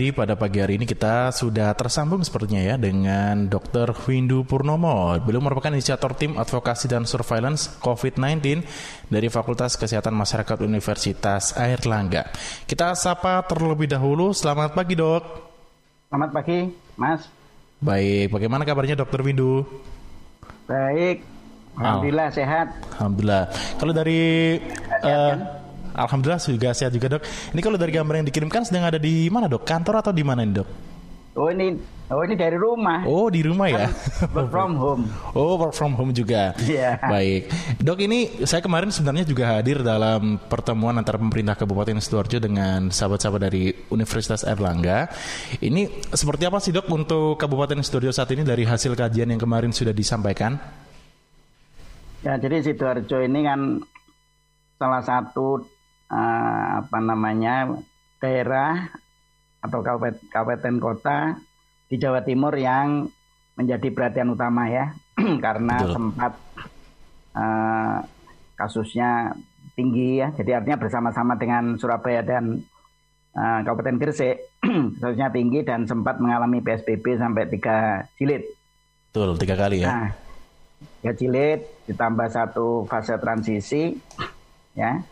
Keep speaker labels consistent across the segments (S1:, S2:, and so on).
S1: Di pada pagi hari ini kita sudah tersambung sepertinya ya dengan Dr. Windu Purnomo. Beliau merupakan inisiator tim advokasi dan surveillance COVID-19 dari Fakultas Kesehatan Masyarakat Universitas Airlangga. Kita sapa terlebih dahulu. Selamat pagi dok.
S2: Selamat pagi Mas.
S1: Baik, bagaimana kabarnya Dr. Windu?
S2: Baik, Alhamdulillah oh. sehat.
S1: Alhamdulillah. Kalau dari uh, Alhamdulillah juga sehat juga dok. Ini kalau dari gambar yang dikirimkan sedang ada di mana dok? Kantor atau di mana nih dok?
S2: Oh ini, oh ini dari rumah.
S1: Oh di rumah ya?
S2: Kan work from home.
S1: Oh work from home juga.
S2: Iya. Yeah.
S1: Baik, dok ini saya kemarin sebenarnya juga hadir dalam pertemuan antara pemerintah Kabupaten Sidoarjo dengan sahabat-sahabat dari Universitas Erlangga. Ini seperti apa sih dok untuk Kabupaten Sidoarjo saat ini dari hasil kajian yang kemarin sudah disampaikan?
S2: Ya jadi Sidoarjo ini kan salah satu uh, apa namanya daerah atau kabupaten kota di Jawa Timur yang menjadi perhatian utama ya karena Betul. sempat uh, kasusnya tinggi ya jadi artinya bersama-sama dengan Surabaya dan uh, Kabupaten Gresik kasusnya tinggi dan sempat mengalami PSBB sampai tiga jilid.
S1: Betul tiga kali ya. Nah,
S2: tiga jilid ditambah satu fase transisi ya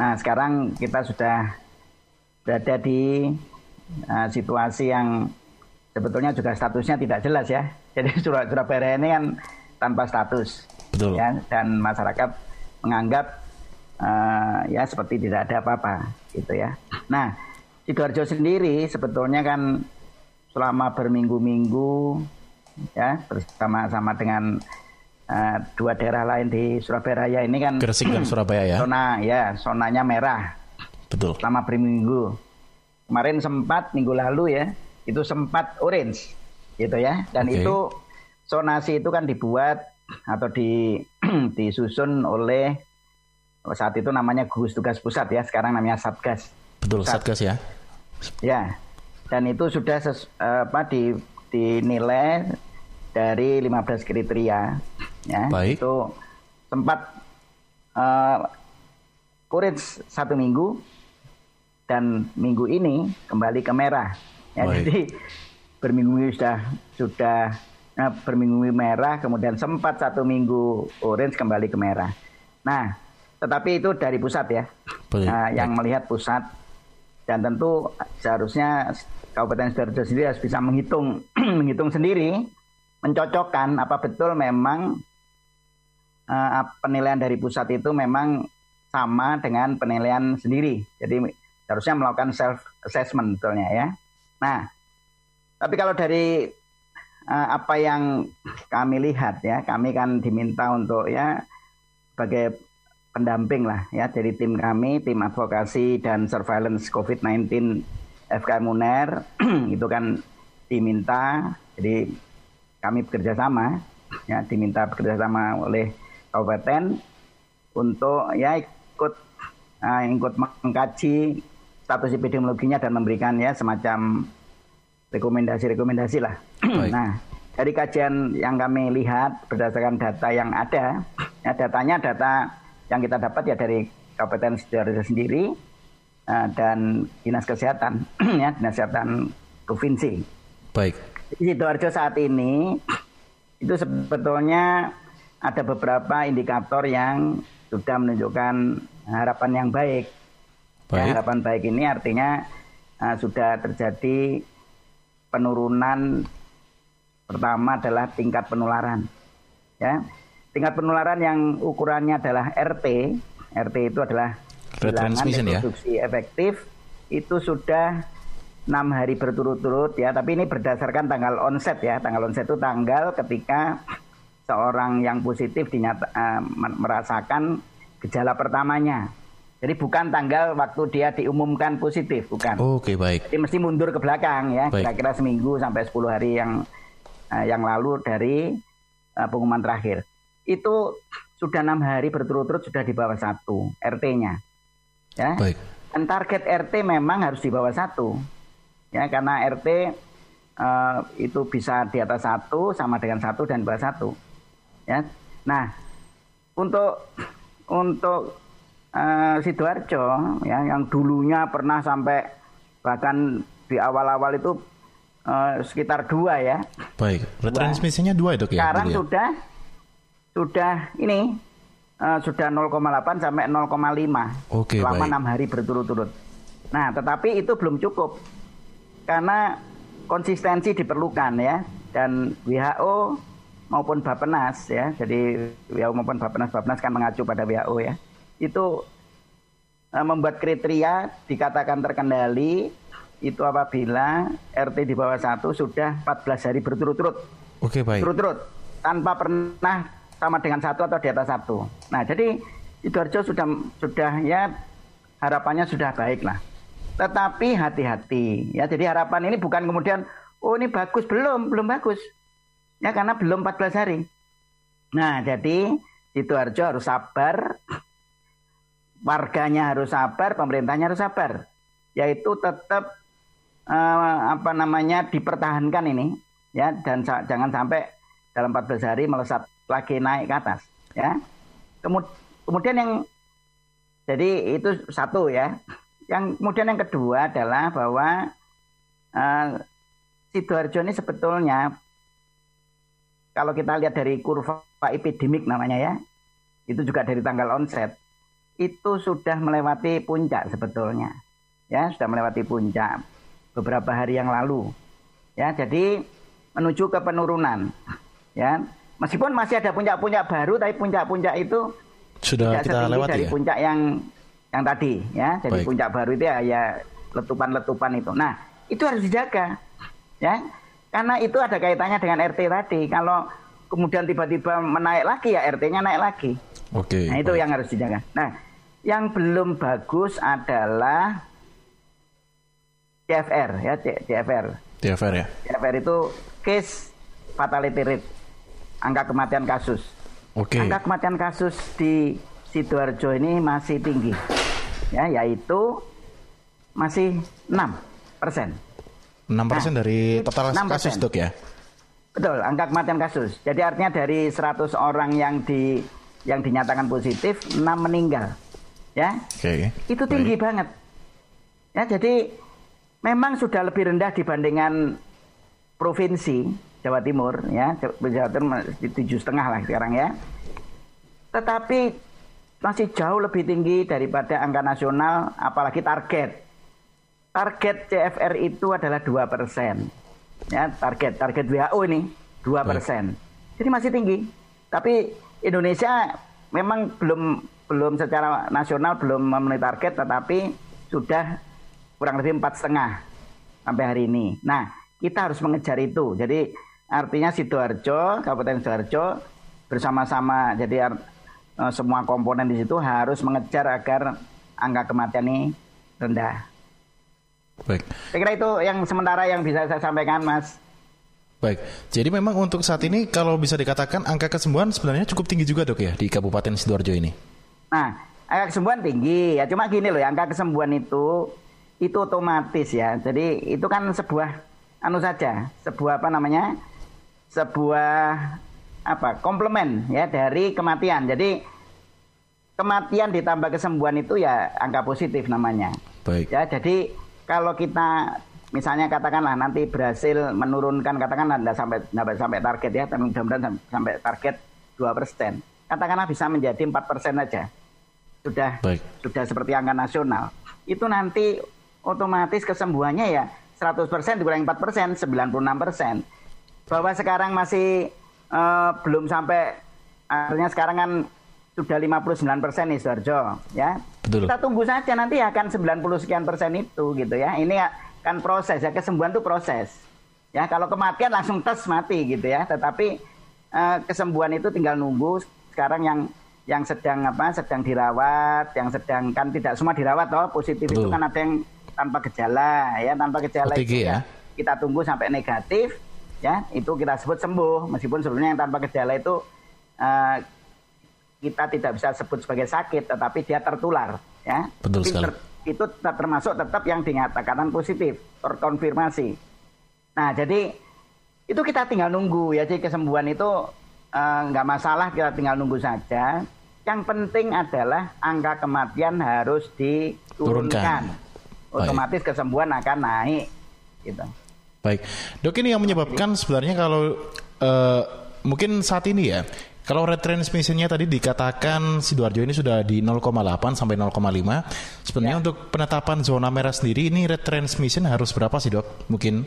S2: Nah, sekarang kita sudah berada di uh, situasi yang sebetulnya juga statusnya tidak jelas ya. Jadi Surabaya ini kan tanpa status.
S1: Betul.
S2: Ya, dan masyarakat menganggap uh, ya seperti tidak ada apa-apa gitu ya. Nah, Sidoarjo sendiri sebetulnya kan selama berminggu-minggu ya bersama-sama dengan uh, dua daerah lain di Surabaya Raya ini kan
S1: Gresik dan Surabaya ya.
S2: Zona ya, zonanya merah.
S1: Betul.
S2: Selama berminggu. Kemarin sempat minggu lalu ya, itu sempat orange gitu ya. Dan okay. itu zonasi itu kan dibuat atau di disusun oleh saat itu namanya gugus tugas pusat ya, sekarang namanya Satgas.
S1: Betul, Pusat. Satgas ya.
S2: Ya. Dan itu sudah ses, apa di dinilai dari 15 kriteria ya
S1: Baik.
S2: itu sempat uh, satu minggu dan minggu ini kembali ke merah ya Baik. jadi berminggu sudah sudah nah, berminggu merah kemudian sempat satu minggu orange kembali ke merah nah tetapi itu dari pusat ya Baik. Nah, yang melihat pusat dan tentu seharusnya Kabupaten Sidoarjo sendiri harus bisa menghitung menghitung sendiri mencocokkan apa betul memang uh, penilaian dari pusat itu memang sama dengan penilaian sendiri. Jadi harusnya melakukan self assessment betulnya ya. Nah, tapi kalau dari uh, apa yang kami lihat ya, kami kan diminta untuk ya sebagai pendamping lah ya dari tim kami, tim advokasi dan surveillance COVID-19 FKM UNER itu kan diminta jadi kami bekerja sama ya diminta bekerja sama oleh kabupaten untuk ya ikut uh, ikut mengkaji status epidemiologinya dan memberikan ya semacam rekomendasi-rekomendasi lah. nah, dari kajian yang kami lihat berdasarkan data yang ada, ya datanya data yang kita dapat ya dari Kabupaten Sidoarjo sendiri uh, dan Dinas Kesehatan ya Dinas Kesehatan Provinsi.
S1: Baik.
S2: Di Sidoarjo saat ini itu sebetulnya ada beberapa indikator yang sudah menunjukkan harapan yang baik. Ya, baik. Ya, harapan baik ini artinya uh, sudah terjadi penurunan pertama adalah tingkat penularan. Ya. Tingkat penularan yang ukurannya adalah RT. RT itu adalah reproduksi ya? efektif itu sudah enam hari berturut-turut ya tapi ini berdasarkan tanggal onset ya tanggal onset itu tanggal ketika seorang yang positif dinyata, uh, merasakan gejala pertamanya. Jadi bukan tanggal waktu dia diumumkan positif, bukan.
S1: Oke, okay, baik.
S2: Jadi mesti mundur ke belakang ya, kira-kira seminggu sampai 10 hari yang uh, yang lalu dari uh, pengumuman terakhir. Itu sudah enam hari berturut-turut sudah di bawah satu RT-nya. Ya.
S1: Baik.
S2: Dan target RT memang harus di bawah satu. Ya, karena RT uh, itu bisa di atas satu sama dengan satu dan bawah satu ya. Nah, untuk untuk uh, sidoarjo ya yang dulunya pernah sampai bahkan di awal-awal itu uh, sekitar dua ya.
S1: Baik, retransmisinya dua itu
S2: ya. Sekarang ya? sudah sudah ini uh, sudah 0,8 sampai 0,5
S1: Oke,
S2: selama enam hari berturut-turut. Nah, tetapi itu belum cukup karena konsistensi diperlukan ya dan WHO maupun Bapenas ya. Jadi WHO maupun Bapenas Bapenas kan mengacu pada WHO ya. Itu uh, membuat kriteria dikatakan terkendali itu apabila RT di bawah satu sudah 14 hari berturut-turut.
S1: Oke, baik.
S2: Berturut-turut tanpa pernah sama dengan satu atau di atas satu. Nah, jadi Sidoarjo sudah sudah ya harapannya sudah baik lah. Tetapi hati-hati ya. Jadi harapan ini bukan kemudian oh ini bagus belum, belum bagus. Ya karena belum 14 hari. Nah, jadi Sidoarjo harus sabar. Warganya harus sabar, pemerintahnya harus sabar. Yaitu tetap uh, apa namanya dipertahankan ini ya dan jangan sampai dalam 14 hari melesat lagi naik ke atas ya. Kemud kemudian yang jadi itu satu ya. Yang kemudian yang kedua adalah bahwa uh, Sidoarjo ini sebetulnya kalau kita lihat dari kurva epidemik namanya ya, itu juga dari tanggal onset, itu sudah melewati puncak sebetulnya. Ya, sudah melewati puncak beberapa hari yang lalu. Ya, jadi menuju ke penurunan. Ya, meskipun masih ada puncak-puncak baru, tapi puncak-puncak itu
S1: sudah tidak kita lewati
S2: dari ya? puncak yang yang tadi, ya. Jadi Baik. puncak baru itu ya, ya letupan-letupan itu. Nah, itu harus dijaga, ya, karena itu ada kaitannya dengan RT tadi. Kalau kemudian tiba-tiba menaik lagi ya RT-nya naik lagi.
S1: Oke.
S2: Nah, itu baik. yang harus dijaga. Nah, yang belum bagus adalah CFR ya CFR.
S1: CFR ya.
S2: CFR itu case fatality rate angka kematian kasus.
S1: Oke. Okay.
S2: Angka kematian kasus di sidoarjo ini masih tinggi, ya yaitu masih 6 persen.
S1: 6 persen nah, dari total 6%. kasus dok ya?
S2: Betul, angka kematian kasus. Jadi artinya dari 100 orang yang di yang dinyatakan positif, 6 meninggal. Ya.
S1: Oke. Okay.
S2: Itu tinggi Baik. banget. Ya, jadi memang sudah lebih rendah dibandingkan provinsi Jawa Timur ya Jawa Timur tujuh setengah lah sekarang ya tetapi masih jauh lebih tinggi daripada angka nasional apalagi target target CFR itu adalah dua persen ya target target WHO ini dua persen jadi masih tinggi tapi Indonesia memang belum belum secara nasional belum memenuhi target tetapi sudah kurang lebih empat setengah sampai hari ini. Nah, kita harus mengejar itu. Jadi artinya sidoarjo, Kabupaten sidoarjo bersama-sama. Jadi uh, semua komponen di situ harus mengejar agar angka kematian ini rendah.
S1: Baik.
S2: Saya kira itu yang sementara yang bisa saya sampaikan, Mas.
S1: Baik, jadi memang untuk saat ini kalau bisa dikatakan angka kesembuhan sebenarnya cukup tinggi juga dok ya di Kabupaten Sidoarjo ini.
S2: Nah, angka kesembuhan tinggi ya, cuma gini loh, ya, angka kesembuhan itu itu otomatis ya. Jadi itu kan sebuah anu saja, sebuah apa namanya? sebuah apa? komplement ya dari kematian. Jadi kematian ditambah kesembuhan itu ya angka positif namanya.
S1: Baik.
S2: Ya, jadi kalau kita misalnya katakanlah nanti berhasil menurunkan katakanlah tidak sampai tidak sampai target ya, tapi mudah-mudahan sampai target dua persen. Katakanlah bisa menjadi empat persen saja. Sudah Baik. sudah seperti angka nasional. Itu nanti otomatis kesembuhannya ya 100% dikurangi 4%, 96%. Bahwa sekarang masih uh, belum sampai artinya sekarang kan sudah 59% nih Sarjo ya.
S1: Betul.
S2: Kita tunggu saja nanti akan 90 sekian persen itu gitu ya. Ini kan proses ya kesembuhan itu proses. Ya kalau kematian langsung tes mati gitu ya. Tetapi uh, kesembuhan itu tinggal nunggu sekarang yang yang sedang apa sedang dirawat, yang sedang kan tidak semua dirawat toh positif Betul. itu kan ada yang tanpa gejala ya tanpa gejala
S1: OTG, itu ya. ya
S2: kita tunggu sampai negatif ya itu kita sebut sembuh meskipun sebenarnya yang tanpa gejala itu uh, kita tidak bisa sebut sebagai sakit tetapi dia tertular ya.
S1: Betul sekali. ter,
S2: itu termasuk tetap yang dinyatakan positif terkonfirmasi. Nah jadi itu kita tinggal nunggu ya. Jadi kesembuhan itu uh, nggak masalah kita tinggal nunggu saja. Yang penting adalah angka kematian harus diturunkan. Turunkan. Otomatis kesembuhan akan naik gitu.
S1: Baik, dok ini yang menyebabkan sebenarnya kalau uh, mungkin saat ini ya, kalau retransmissionnya tadi dikatakan sidoarjo ini sudah di 0,8 sampai 0,5, sebenarnya ya. untuk penetapan zona merah sendiri ini retransmission harus berapa sih dok? Mungkin?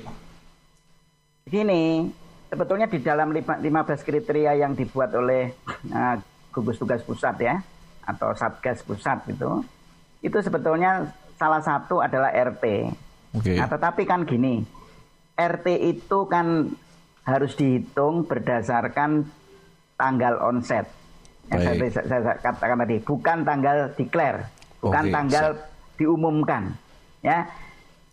S2: Gini, sebetulnya di dalam 15 kriteria yang dibuat oleh uh, gugus tugas pusat ya, atau satgas pusat itu, itu sebetulnya salah satu adalah RT. Okay. Nah, tetapi kan gini, RT itu kan harus dihitung berdasarkan tanggal onset. Yang saya, saya, saya katakan tadi, bukan tanggal declare, bukan okay. tanggal diumumkan, ya.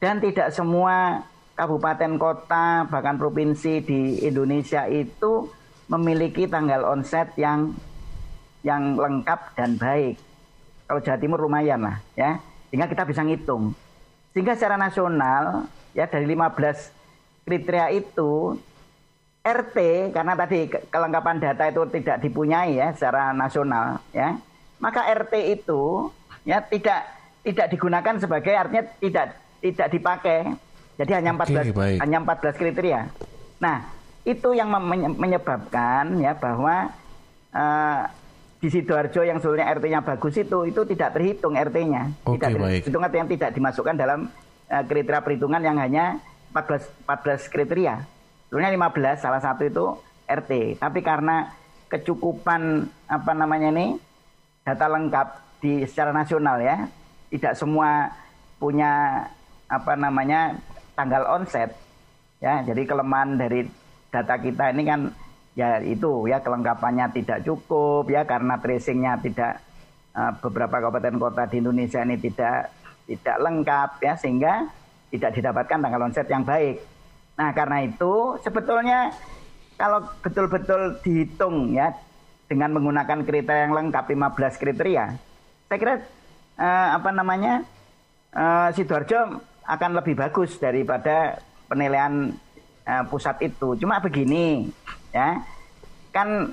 S2: Dan tidak semua kabupaten kota bahkan provinsi di Indonesia itu memiliki tanggal onset yang yang lengkap dan baik. Kalau Jawa Timur lumayan lah, ya. Sehingga kita bisa ngitung. Sehingga secara nasional ya dari 15 kriteria itu RT karena tadi kelengkapan data itu tidak dipunyai ya secara nasional ya. Maka RT itu ya tidak tidak digunakan sebagai artinya tidak tidak dipakai. Jadi hanya 14 okay, hanya 14 kriteria. Nah itu yang menyebabkan ya bahwa uh, di sidoarjo yang sebetulnya RT-nya bagus itu itu tidak terhitung RT-nya okay, tidak terhitung yang tidak dimasukkan dalam uh, kriteria perhitungan yang hanya 14 14 kriteria. Sebenarnya 15 salah satu itu RT. Tapi karena kecukupan apa namanya ini data lengkap di secara nasional ya, tidak semua punya apa namanya tanggal onset ya. Jadi kelemahan dari data kita ini kan ya itu ya kelengkapannya tidak cukup ya karena tracingnya tidak uh, beberapa kabupaten kota di Indonesia ini tidak tidak lengkap ya sehingga tidak didapatkan tanggal onset yang baik. Nah, karena itu sebetulnya kalau betul-betul dihitung ya dengan menggunakan kriteria yang lengkap 15 kriteria, saya kira eh, apa namanya eh, sidoarjo akan lebih bagus daripada penilaian eh, pusat itu. Cuma begini, ya kan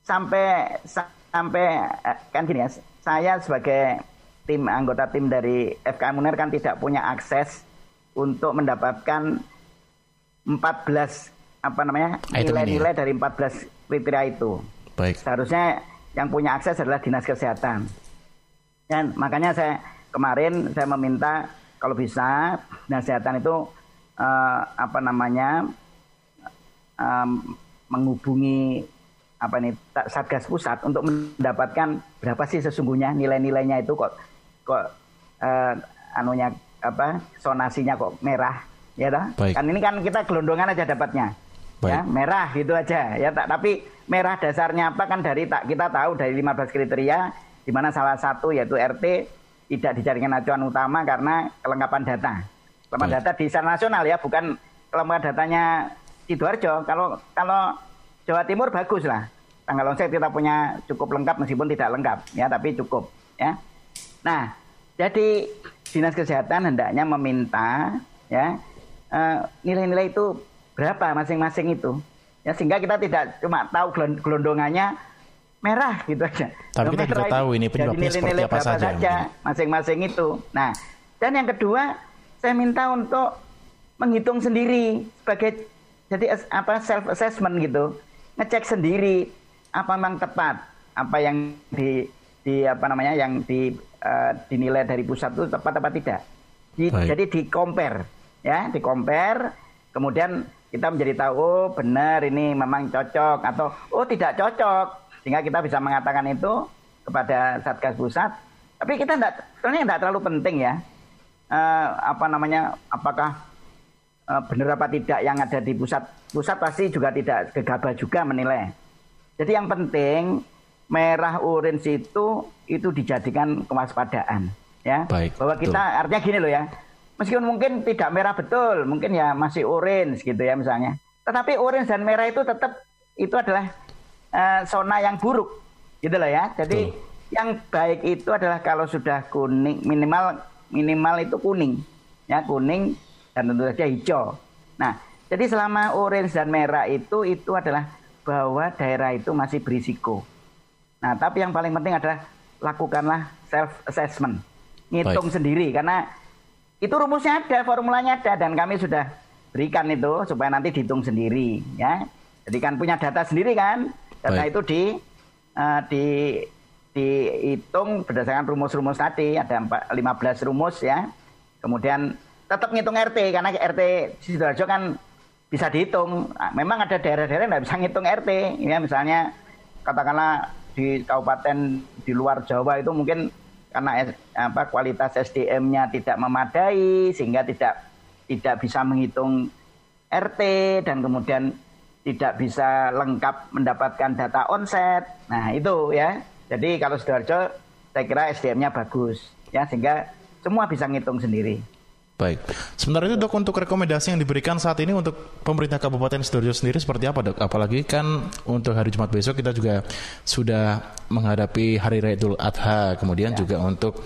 S2: sampai sampai eh, kan gini ya, saya sebagai tim anggota tim dari FK Munir kan tidak punya akses untuk mendapatkan 14 apa namanya nilai-nilai dari 14 kriteria itu. Baik. Seharusnya yang punya akses adalah dinas kesehatan. Dan makanya saya kemarin saya meminta kalau bisa dinas kesehatan itu uh, apa namanya um, menghubungi apa ini satgas pusat untuk mendapatkan berapa sih sesungguhnya nilai-nilainya itu kok kok uh, anunya apa sonasinya kok merah ya dah kan ini kan kita gelondongan aja dapatnya. Baik. ya merah gitu aja. Ya tak tapi merah dasarnya apa? Kan dari tak kita tahu dari 15 kriteria di mana salah satu yaitu RT tidak dijadikan acuan utama karena kelengkapan data. Kelengkapan Baik. data di secara nasional ya bukan kelengkapan datanya sidoarjo. Kalau kalau Jawa Timur bagus lah. Tanggal onset kita punya cukup lengkap meskipun tidak lengkap. Ya tapi cukup ya. Nah, jadi dinas kesehatan hendaknya meminta ya nilai-nilai uh, itu berapa masing-masing itu ya sehingga kita tidak cuma tahu gelondongannya merah gitu aja.
S1: Tapi kita juga tahu ini penyebabnya seperti apa saja. saja
S2: masing-masing itu. Nah, dan yang kedua saya minta untuk menghitung sendiri sebagai jadi apa self assessment gitu, ngecek sendiri apa memang tepat apa yang di di apa namanya yang di uh, dinilai dari pusat itu tepat apa tidak. Di, jadi di compare ya, di compare kemudian kita menjadi tahu oh benar ini memang cocok atau oh tidak cocok sehingga kita bisa mengatakan itu kepada satgas pusat. Tapi kita tidak sebenarnya tidak terlalu penting ya uh, apa namanya apakah uh, benar apa tidak yang ada di pusat pusat pasti juga tidak gegabah juga menilai. Jadi yang penting merah orange itu itu dijadikan kewaspadaan ya Baik, bahwa kita betul. artinya gini loh ya meskipun mungkin tidak merah betul mungkin ya masih orange gitu ya misalnya tetapi orange dan merah itu tetap itu adalah uh, zona yang buruk gitu loh ya jadi betul. yang baik itu adalah kalau sudah kuning minimal minimal itu kuning ya kuning dan tentu saja hijau nah jadi selama orange dan merah itu itu adalah bahwa daerah itu masih berisiko Nah, tapi yang paling penting adalah lakukanlah self assessment. Ngitung Baik. sendiri karena Itu rumusnya ada, formulanya ada dan kami sudah berikan itu supaya nanti dihitung sendiri ya. Jadi kan punya data sendiri kan. Data Baik. itu di uh, di dihitung berdasarkan rumus-rumus tadi ada 15 rumus ya. Kemudian tetap ngitung RT karena RT Sidoarjo kan bisa dihitung. Nah, memang ada daerah-daerah yang bisa ngitung RT. Ya misalnya katakanlah di kabupaten di luar Jawa itu mungkin karena apa kualitas SDM-nya tidak memadai sehingga tidak tidak bisa menghitung RT dan kemudian tidak bisa lengkap mendapatkan data onset. Nah, itu ya. Jadi kalau Sidoarjo saya kira SDM-nya bagus ya sehingga semua bisa ngitung sendiri.
S1: Baik. Sementara itu dok untuk rekomendasi yang diberikan saat ini untuk pemerintah Kabupaten Sidoarjo sendiri seperti apa dok? Apalagi kan untuk hari Jumat besok kita juga sudah menghadapi Hari Raya Idul Adha, kemudian ya. juga untuk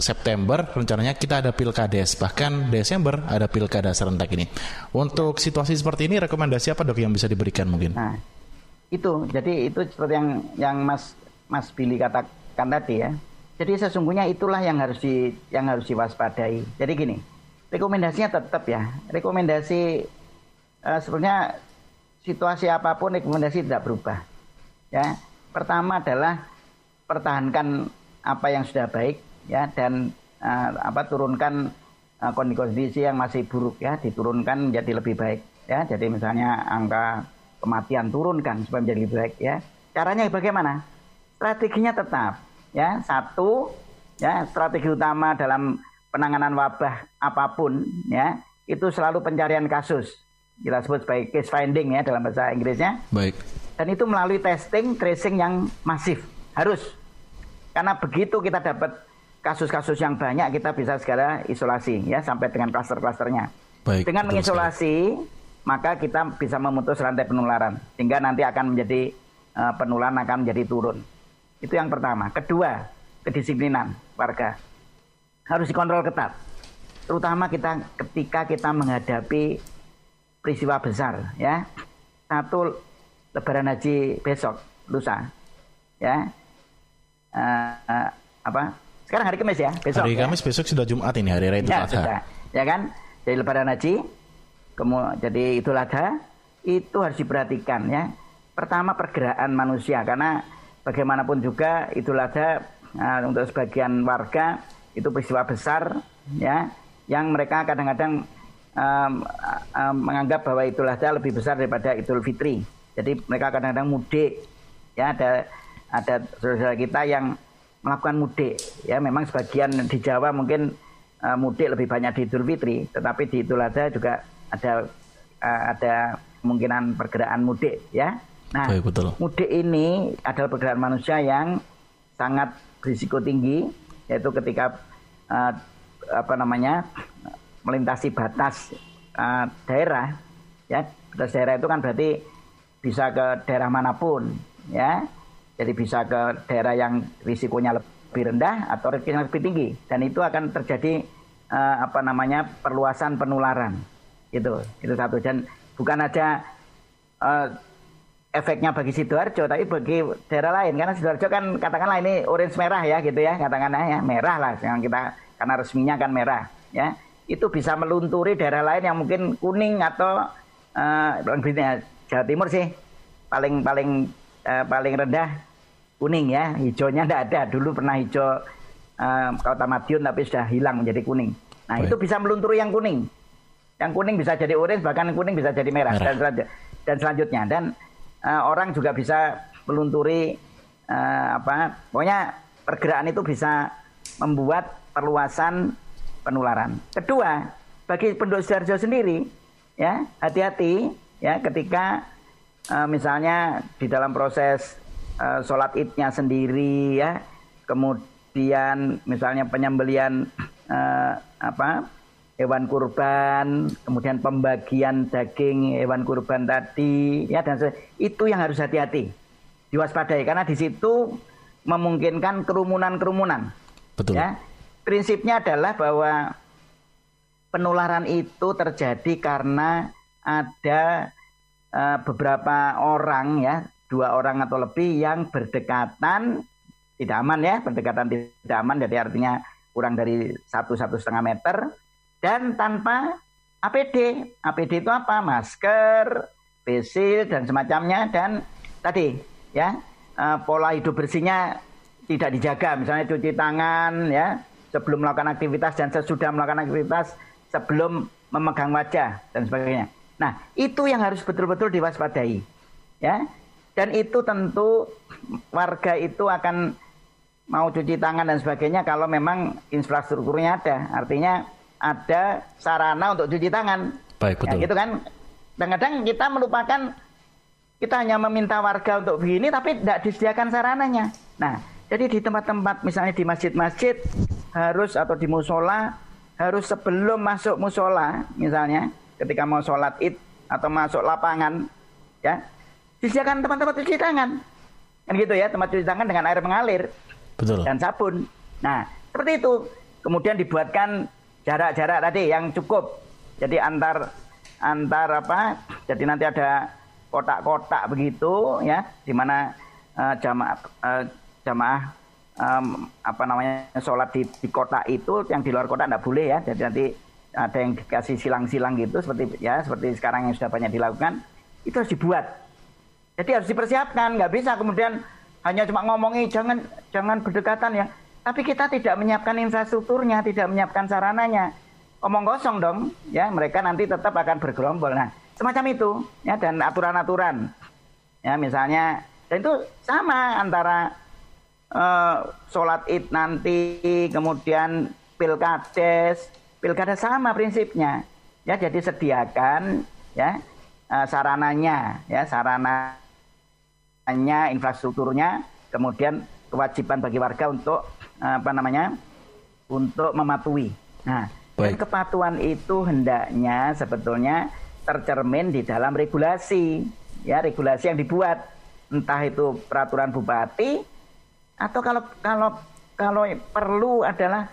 S1: September rencananya kita ada pilkades, bahkan Desember ada pilkada serentak ini. Untuk situasi seperti ini rekomendasi apa dok yang bisa diberikan mungkin? Nah,
S2: itu jadi itu seperti yang yang Mas Mas Billy katakan tadi ya. Jadi sesungguhnya itulah yang harus di yang harus diwaspadai. Jadi gini, rekomendasinya tetap ya. Rekomendasi uh, sebenarnya situasi apa pun rekomendasi tidak berubah. Ya, pertama adalah pertahankan apa yang sudah baik ya dan uh, apa turunkan uh, kondisi yang masih buruk ya diturunkan menjadi lebih baik ya. Jadi misalnya angka kematian turunkan supaya menjadi lebih baik ya. Caranya bagaimana? Strateginya tetap ya satu ya strategi utama dalam penanganan wabah apa pun ya itu selalu pencarian kasus kita sebut sebagai case finding ya dalam bahasa Inggrisnya.
S1: Baik.
S2: Dan itu melalui testing, tracing yang masif harus karena begitu kita dapat kasus-kasus yang banyak kita bisa segera isolasi ya sampai dengan klaster-klasternya. Baik. Dengan mengisolasi sekali. maka kita bisa memutus rantai penularan sehingga nanti akan menjadi uh, penularan akan menjadi turun. Itu yang pertama. Kedua, kedisiplinan warga harus dikontrol ketat. Terutama kita ketika kita menghadapi peristiwa besar ya. Satu lebaran haji besok lusa ya. Uh, uh, apa? Sekarang hari Kamis ya,
S1: besok. Hari ya. Kamis besok sudah Jumat ini hari raya Idul
S2: ya, Adha. Ya kan? Jadi lebaran haji kemudian jadi Idul Adha itu harus diperhatikan ya. Pertama pergerakan manusia karena bagaimanapun juga Idul Adha uh, untuk sebagian warga itu peristiwa besar ya yang mereka kadang-kadang um, um, menganggap bahwa Idul Adha lebih besar daripada Idul Fitri. Jadi mereka kadang-kadang mudik. Ya ada ada saudara kita yang melakukan mudik. Ya memang sebagian di Jawa mungkin uh, mudik lebih banyak di Idul Fitri, tetapi di Idul Adha juga ada uh, ada kemungkinan pergerakan mudik ya. Nah, Baik, betul. mudik ini adalah pergerakan manusia yang sangat berisiko tinggi yaitu ketika uh, apa namanya melintasi batas uh, daerah ya. Batas daerah itu kan berarti bisa ke daerah mana pun ya. Jadi bisa ke daerah yang risikonya lebih rendah atau risikonya lebih tinggi. Dan itu akan terjadi uh, apa namanya perluasan penularan. Itu itu satu. Dan bukan aja uh, efeknya bagi sidoarjo tapi bagi daerah lain. Karena sidoarjo kan katakanlah ini orange merah ya gitu ya katakanlah ya merah lah. Yang kita karena resminya kan merah ya. Itu bisa melunturi daerah lain yang mungkin kuning atau uh, Jawa Timur sih. Paling paling uh, paling rendah kuning ya. Hijaunya tidak ada. Dulu pernah hijau uh, kota Madiun tapi sudah hilang menjadi kuning. Nah Baik. itu bisa melunturi yang kuning. Yang kuning bisa jadi orange bahkan kuning bisa jadi merah, merah. dan dan selanjutnya. Dan uh, orang juga bisa melunturi uh, apa pokoknya pergerakan itu bisa membuat perluasan penularan. Kedua, bagi penduduk Sidoarjo sendiri ya hati-hati ya ketika uh, misalnya di dalam proses uh, sholat idnya sendiri ya kemudian misalnya penyembelian uh, apa hewan kurban, kemudian pembagian daging hewan kurban tadi, ya dan itu yang harus hati-hati diwaspadai karena di situ memungkinkan kerumunan-kerumunan.
S1: Betul.
S2: Ya, prinsipnya adalah bahwa penularan itu terjadi karena ada uh, beberapa orang ya, dua orang atau lebih yang berdekatan tidak aman ya, berdekatan tidak aman, jadi artinya kurang dari satu satu setengah meter dan tanpa APD. APD itu apa? Masker, face dan semacamnya dan tadi ya uh, pola hidup bersihnya tidak dijaga, misalnya cuci tangan ya sebelum melakukan aktivitas dan sesudah melakukan aktivitas sebelum memegang wajah dan sebagainya. Nah, itu yang harus betul-betul diwaspadai. Ya. Dan itu tentu warga itu akan mau cuci tangan dan sebagainya kalau memang infrastrukturnya ada. Artinya ada sarana untuk cuci tangan.
S1: Baik, betul.
S2: Ya, gitu kan. Kadang-kadang kita melupakan kita hanya meminta warga untuk begini tapi tidak disediakan sarananya. Nah, jadi di tempat-tempat misalnya di masjid-masjid harus atau di musola harus sebelum masuk musola misalnya ketika mau sholat id atau masuk lapangan ya disediakan tempat-tempat cuci tangan kan gitu ya tempat cuci tangan dengan air mengalir
S1: Betul.
S2: dan sabun. Nah seperti itu kemudian dibuatkan jarak-jarak tadi yang cukup. Jadi antar antar apa jadi nanti ada kotak-kotak begitu ya di mana uh, jamaah uh, jamaah um, apa namanya sholat di, di kota itu yang di luar kota tidak boleh ya. Jadi nanti ada yang dikasih silang-silang gitu seperti ya seperti sekarang yang sudah banyak dilakukan itu harus dibuat. Jadi harus dipersiapkan nggak bisa kemudian hanya cuma ngomongi jangan jangan berdekatan ya tapi kita tidak menyiapkan infrastrukturnya tidak menyiapkan sarananya. Omong kosong dong ya. Mereka nanti tetap akan bergerombol. Nah semacam itu ya dan aturan-aturan. Ya misalnya dan itu sama antara uh, sholat id nanti kemudian pilkades. Pilkada sama prinsipnya. Ya jadi sediakan ya uh, sarananya ya sarananya infrastrukturnya kemudian kewajiban bagi warga untuk apa namanya untuk mematuhi. Nah Baik. dan kepatuhan itu hendaknya sebetulnya tercermin di dalam regulasi. Ya regulasi yang dibuat. Entah itu peraturan bupati atau kalau kalau kalau perlu adalah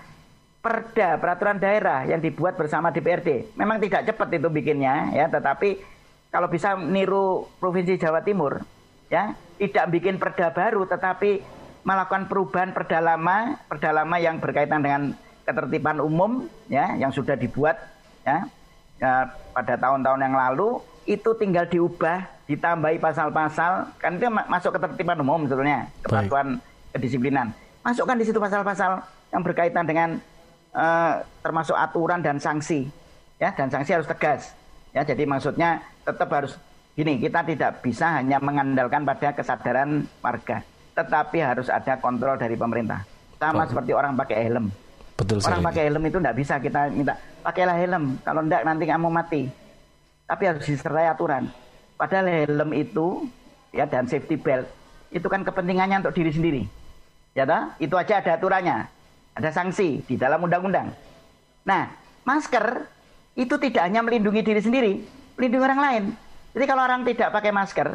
S2: perda peraturan daerah yang dibuat bersama DPRD memang tidak cepat itu bikinnya ya. Tetapi kalau bisa niru provinsi Jawa Timur ya. Tidak bikin perda baru tetapi melakukan perubahan perda lama perda lama yang berkaitan dengan ketertiban umum ya yang sudah dibuat ya ya, pada tahun-tahun yang lalu itu tinggal diubah, ditambahi pasal-pasal, kan itu masuk ketertiban umum sebetulnya, kepatuhan kedisiplinan. Masukkan di situ pasal-pasal yang berkaitan dengan uh, termasuk aturan dan sanksi, ya dan sanksi harus tegas, ya jadi maksudnya tetap harus gini, kita tidak bisa hanya mengandalkan pada kesadaran warga, tetapi harus ada kontrol dari pemerintah. Sama Baik. seperti orang pakai helm. Betul Orang pakai helm itu tidak bisa kita minta pakailah helm. Kalau tidak nanti kamu mati. Tapi harus disertai aturan. Padahal helm itu ya dan safety belt itu kan kepentingannya untuk diri sendiri. Ya toh? Itu aja ada aturannya. Ada sanksi di dalam undang-undang. Nah, masker itu tidak hanya melindungi diri sendiri, melindungi orang lain. Jadi kalau orang tidak pakai masker,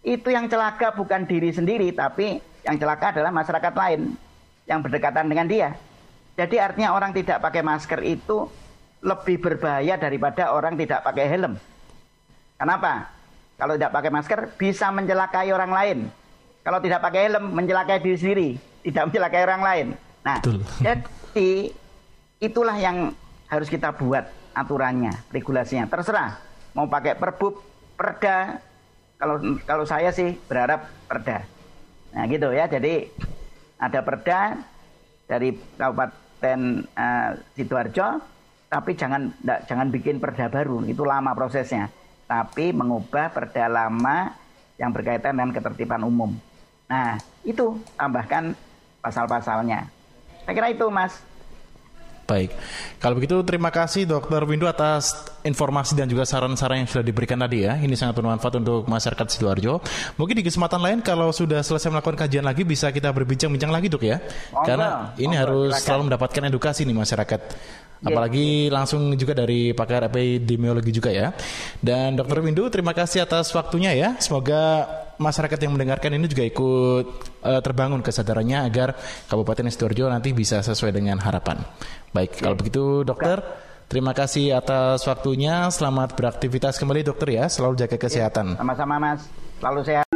S2: itu yang celaka bukan diri sendiri, tapi yang celaka adalah masyarakat lain yang berdekatan dengan dia. Jadi artinya orang tidak pakai masker itu lebih berbahaya daripada orang tidak pakai helm. Kenapa? Kalau tidak pakai masker bisa mencelakai orang lain. Kalau tidak pakai helm mencelakai diri sendiri, tidak mencelakai orang lain. Nah, Betul. jadi itulah yang harus kita buat aturannya, regulasinya. Terserah mau pakai perbub, perda. Kalau kalau saya sih berharap perda. Nah, gitu ya. Jadi ada perda dari Kabupaten uh, Sidoarjo, tapi jangan enggak, jangan bikin perda baru, itu lama prosesnya. Tapi mengubah perda lama yang berkaitan dengan ketertiban umum. Nah, itu tambahkan pasal-pasalnya. Saya kira itu, Mas.
S1: Baik, kalau begitu terima kasih Dokter Windu atas informasi dan juga saran-saran yang sudah diberikan tadi ya. Ini sangat bermanfaat untuk masyarakat sidoarjo. Mungkin di kesempatan lain kalau sudah selesai melakukan kajian lagi bisa kita berbincang-bincang lagi dok ya. Oh, Karena ini oh, harus silakan. selalu mendapatkan edukasi nih masyarakat. Iya. Apalagi langsung juga dari pakar epidemiologi juga ya. Dan Dokter Windu, terima kasih atas waktunya ya. Semoga masyarakat yang mendengarkan ini juga ikut uh, terbangun kesadarannya agar Kabupaten Sidoarjo nanti bisa sesuai dengan harapan. Baik, kalau begitu Dokter, terima kasih atas waktunya. Selamat beraktivitas kembali Dokter ya. Selalu jaga kesehatan.
S2: Sama-sama Mas. Selalu sehat.